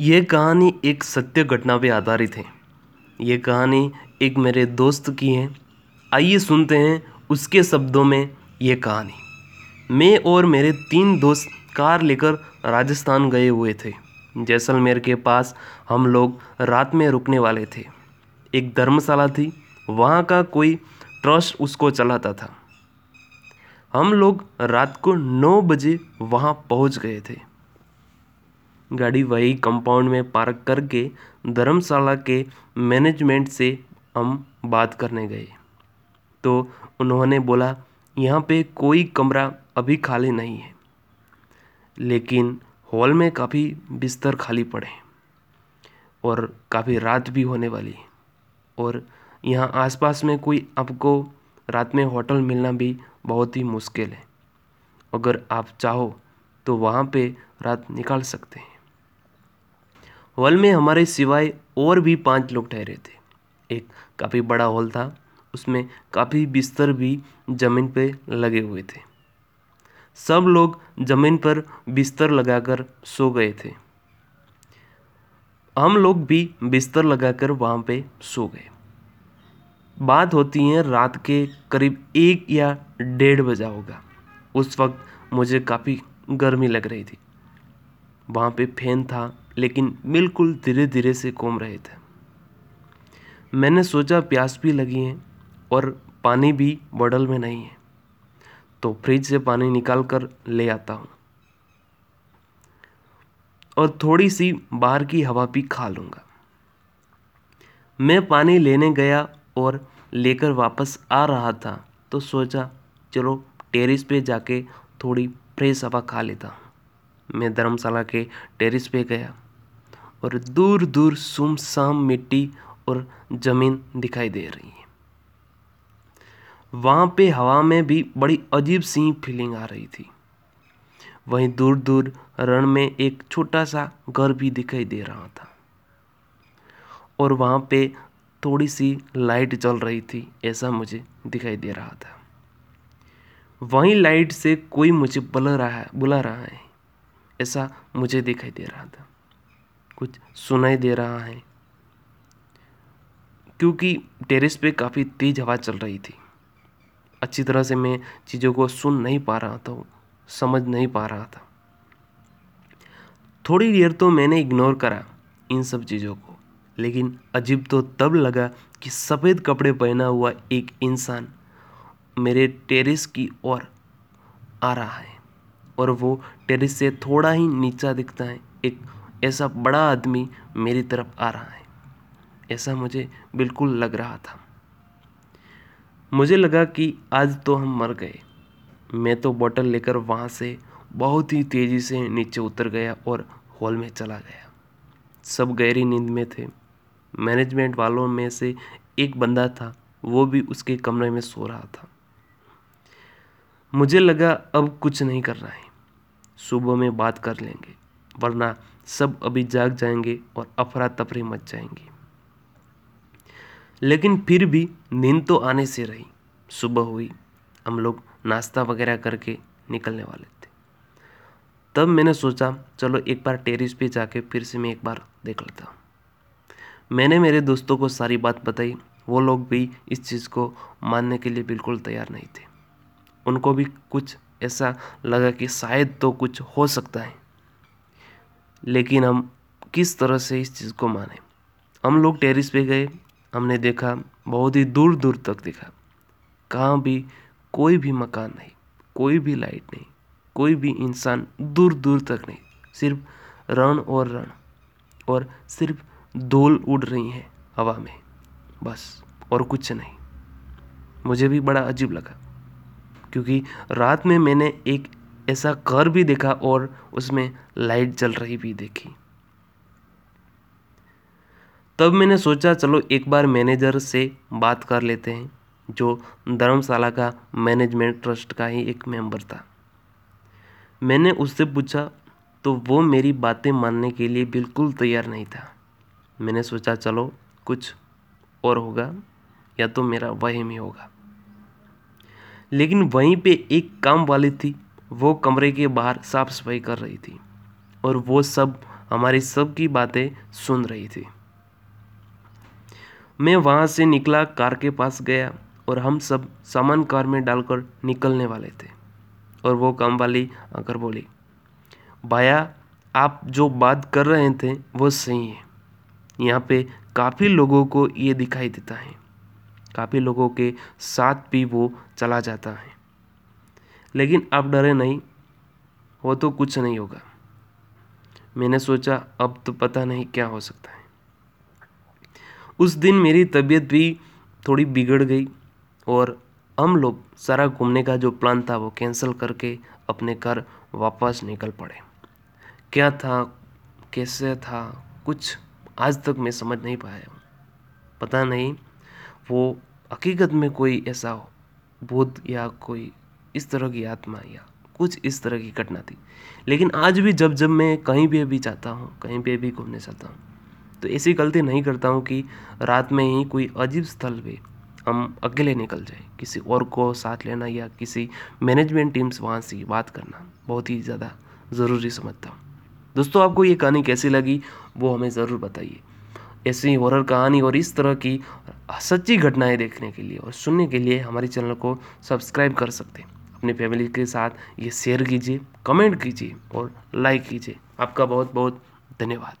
ये कहानी एक सत्य घटना पे आधारित है। ये कहानी एक मेरे दोस्त की है। आइए सुनते हैं उसके शब्दों में ये कहानी। मैं और मेरे तीन दोस्त कार लेकर राजस्थान गए हुए थे। जैसलमेर के पास हम लोग रात में रुकने वाले थे। एक धर्मशाला थी। वहाँ का कोई ट्रस्ट उसको चलाता था। हम लोग रात को नौ बजे वहाँ पहुँच गए थे। गाड़ी वही कंपाउंड में पार्क करके धर्मशाला के मैनेजमेंट से हम बात करने गए। तो उन्होंने बोला, यहाँ पे कोई कमरा अभी खाली नहीं है, लेकिन हॉल में काफ़ी बिस्तर खाली पड़े हैं और काफ़ी रात भी होने वाली है और यहाँ आसपास में कोई आपको रात में होटल मिलना भी बहुत ही मुश्किल है। अगर आप चाहो तो वहाँ पे रात निकाल सकते हैं। हॉल में हमारे सिवाय और भी पाँच लोग ठहरे थे। एक काफ़ी बड़ा हॉल था, उसमें काफ़ी बिस्तर भी ज़मीन पे लगे हुए थे। सब लोग ज़मीन पर बिस्तर लगाकर सो गए थे। हम लोग भी बिस्तर लगाकर वहाँ पे सो गए। बात होती है रात के करीब एक या डेढ़ बजा होगा। उस वक्त मुझे काफ़ी गर्मी लग रही थी। वहाँ पे फ़ैन था लेकिन बिल्कुल धीरे धीरे से घूम रहे थे। मैंने सोचा प्यास भी लगी है और पानी भी बॉटल में नहीं है तो फ्रिज से पानी निकाल कर ले आता हूँ। और थोड़ी सी बाहर की हवा भी खा लूँगा। मैं पानी लेने गया और लेकर वापस आ रहा था तो सोचा, चलो, टेरिस पे जाके थोड़ी फ्रेश हवा खा लेता हूँ। मैं धर्मशाला के टेरिस पे गया। और दूर दूर सुमसाम मिट्टी और ज़मीन दिखाई दे रही है। वहाँ पे हवा में भी बड़ी अजीब सी फीलिंग आ रही थी। वहीं दूर दूर रण में एक छोटा सा घर भी दिखाई दे रहा था। और वहाँ पे थोड़ी सी लाइट जल रही थी, ऐसा मुझे दिखाई दे रहा था। वहीं लाइट से कोई मुझे बुला रहा है, बुला रहा है, ऐसा मुझे दिखाई दे रहा था। कुछ सुनाई दे रहा है। क्योंकि टेरेस पे काफ़ी तेज़ हवा चल रही थी। अच्छी तरह से मैं चीज़ों को सुन नहीं पा रहा था, समझ नहीं पा रहा था। थोड़ी देर तो मैंने इग्नोर करा इन सब चीज़ों को, लेकिन अजीब तो तब लगा कि सफ़ेद कपड़े पहना हुआ एक इंसान मेरे टेरेस की ओर आ रहा है, और वो टेरेस से थोड़ा ही नीचा दिखता है, एक ऐसा बड़ा आदमी मेरी तरफ़ आ रहा है। ऐसा मुझे बिल्कुल लग रहा था। मुझे लगा कि आज तो हम मर गए। मैं तो बोतल लेकर वहाँ से बहुत ही तेज़ी से नीचे उतर गया और हॉल में चला गया। सब गहरी नींद में थे। मैनेजमेंट वालों में से एक बंदा था, वो भी उसके कमरे में सो रहा था। मुझे लगा अब कुछ नहीं करना है। सुबह में बात कर लेंगे। वरना सब अभी जाग जाएँगे और अफरा तफरी मच जाएँगी। लेकिन फिर भी नींद तो आने से रही। सुबह हुई, हम लोग नाश्ता वगैरह करके निकलने वाले थे। तब मैंने सोचा, चलो एक बार टेरिस पे जाके फिर से मैं एक बार देख लेता हूँ। मैंने मेरे दोस्तों को सारी बात बताई। वो लोग भी इस चीज़ को मानने के लिए बिल्कुल तैयार नहीं थे। उनको भी कुछ ऐसा लगा कि शायद तो कुछ हो सकता है। लेकिन हम किस तरह से इस चीज़ को माने? हम लोग टेरिस पे गए, हमने देखा, बहुत ही दूर दूर तक देखा। कहाँ भी कोई भी मकान नहीं, कोई भी लाइट नहीं, कोई भी इंसान दूर दूर तक नहीं, सिर्फ़ रण और रण, और सिर्फ़ धूल उड़ रही है हवा में, बस, और कुछ नहीं। मुझे भी बड़ा अजीब लगा, क्योंकि रात में मैंने एक ऐसा घर भी देखा और उसमें लाइट जल रही भी देखी। तब मैंने सोचा, चलो, एक बार मैनेजर से बात कर लेते हैं, जो धर्मशाला का मैनेजमेंट ट्रस्ट का ही एक मेंबर था। मैंने उससे पूछा तो वो मेरी बातें मानने के लिए बिल्कुल तैयार नहीं था? मैंने सोचा, चलो, कुछ और होगा, या तो मेरा वहम ही होगा। लेकिन वहीं पे एक काम वाली थी वो कमरे के बाहर साफ़ सफ़ाई कर रही थी और वो सब, हमारी सबकी बातें सुन रही थी। मैं वहाँ से निकला, कार के पास गया और हम सब सामान कार में डालकर निकलने वाले थे। और वो काम वाली आकर बोली, भाया, आप जो बात कर रहे थे वो सही है। यहाँ पे काफ़ी लोगों को ये दिखाई देता है। काफ़ी लोगों के साथ भी वो चला जाता है। लेकिन आप डरे नहीं, वो तो कुछ नहीं होगा। मैंने सोचा, अब तो पता नहीं क्या हो सकता है। उस दिन मेरी तबीयत भी थोड़ी बिगड़ गई और हम लोग सारा घूमने का जो प्लान था, वो कैंसिल करके अपने घर वापस निकल पड़े। क्या था, कैसे था, कुछ आज तक मैं समझ नहीं पाया। पता नहीं, वो हकीकत में कोई ऐसा भूत या कोई इस तरह की आत्मा या कुछ इस तरह की घटना थी। लेकिन आज भी जब जब मैं कहीं भी अभी जाता हूँ, कहीं भी अभी घूमने जाता हूँ तो ऐसी गलती नहीं करता हूँ कि रात में ही कोई अजीब स्थल पे हम अकेले निकल जाए। किसी और को साथ लेना या किसी मैनेजमेंट टीम्स वहाँ से बात करना बहुत ही ज़्यादा ज़रूरी समझता हूँ। दोस्तों, आपको ये कहानी कैसी लगी वो हमें ज़रूर बताइए। ऐसी हॉरर कहानी और इस तरह की सच्ची घटनाएँ देखने के लिए और सुनने के लिए हमारे चैनल को सब्सक्राइब कर सकते हैं। अपने फैमिली के साथ ये शेयर कीजिए कमेंट कीजिए और लाइक कीजिए। आपका बहुत बहुत धन्यवाद।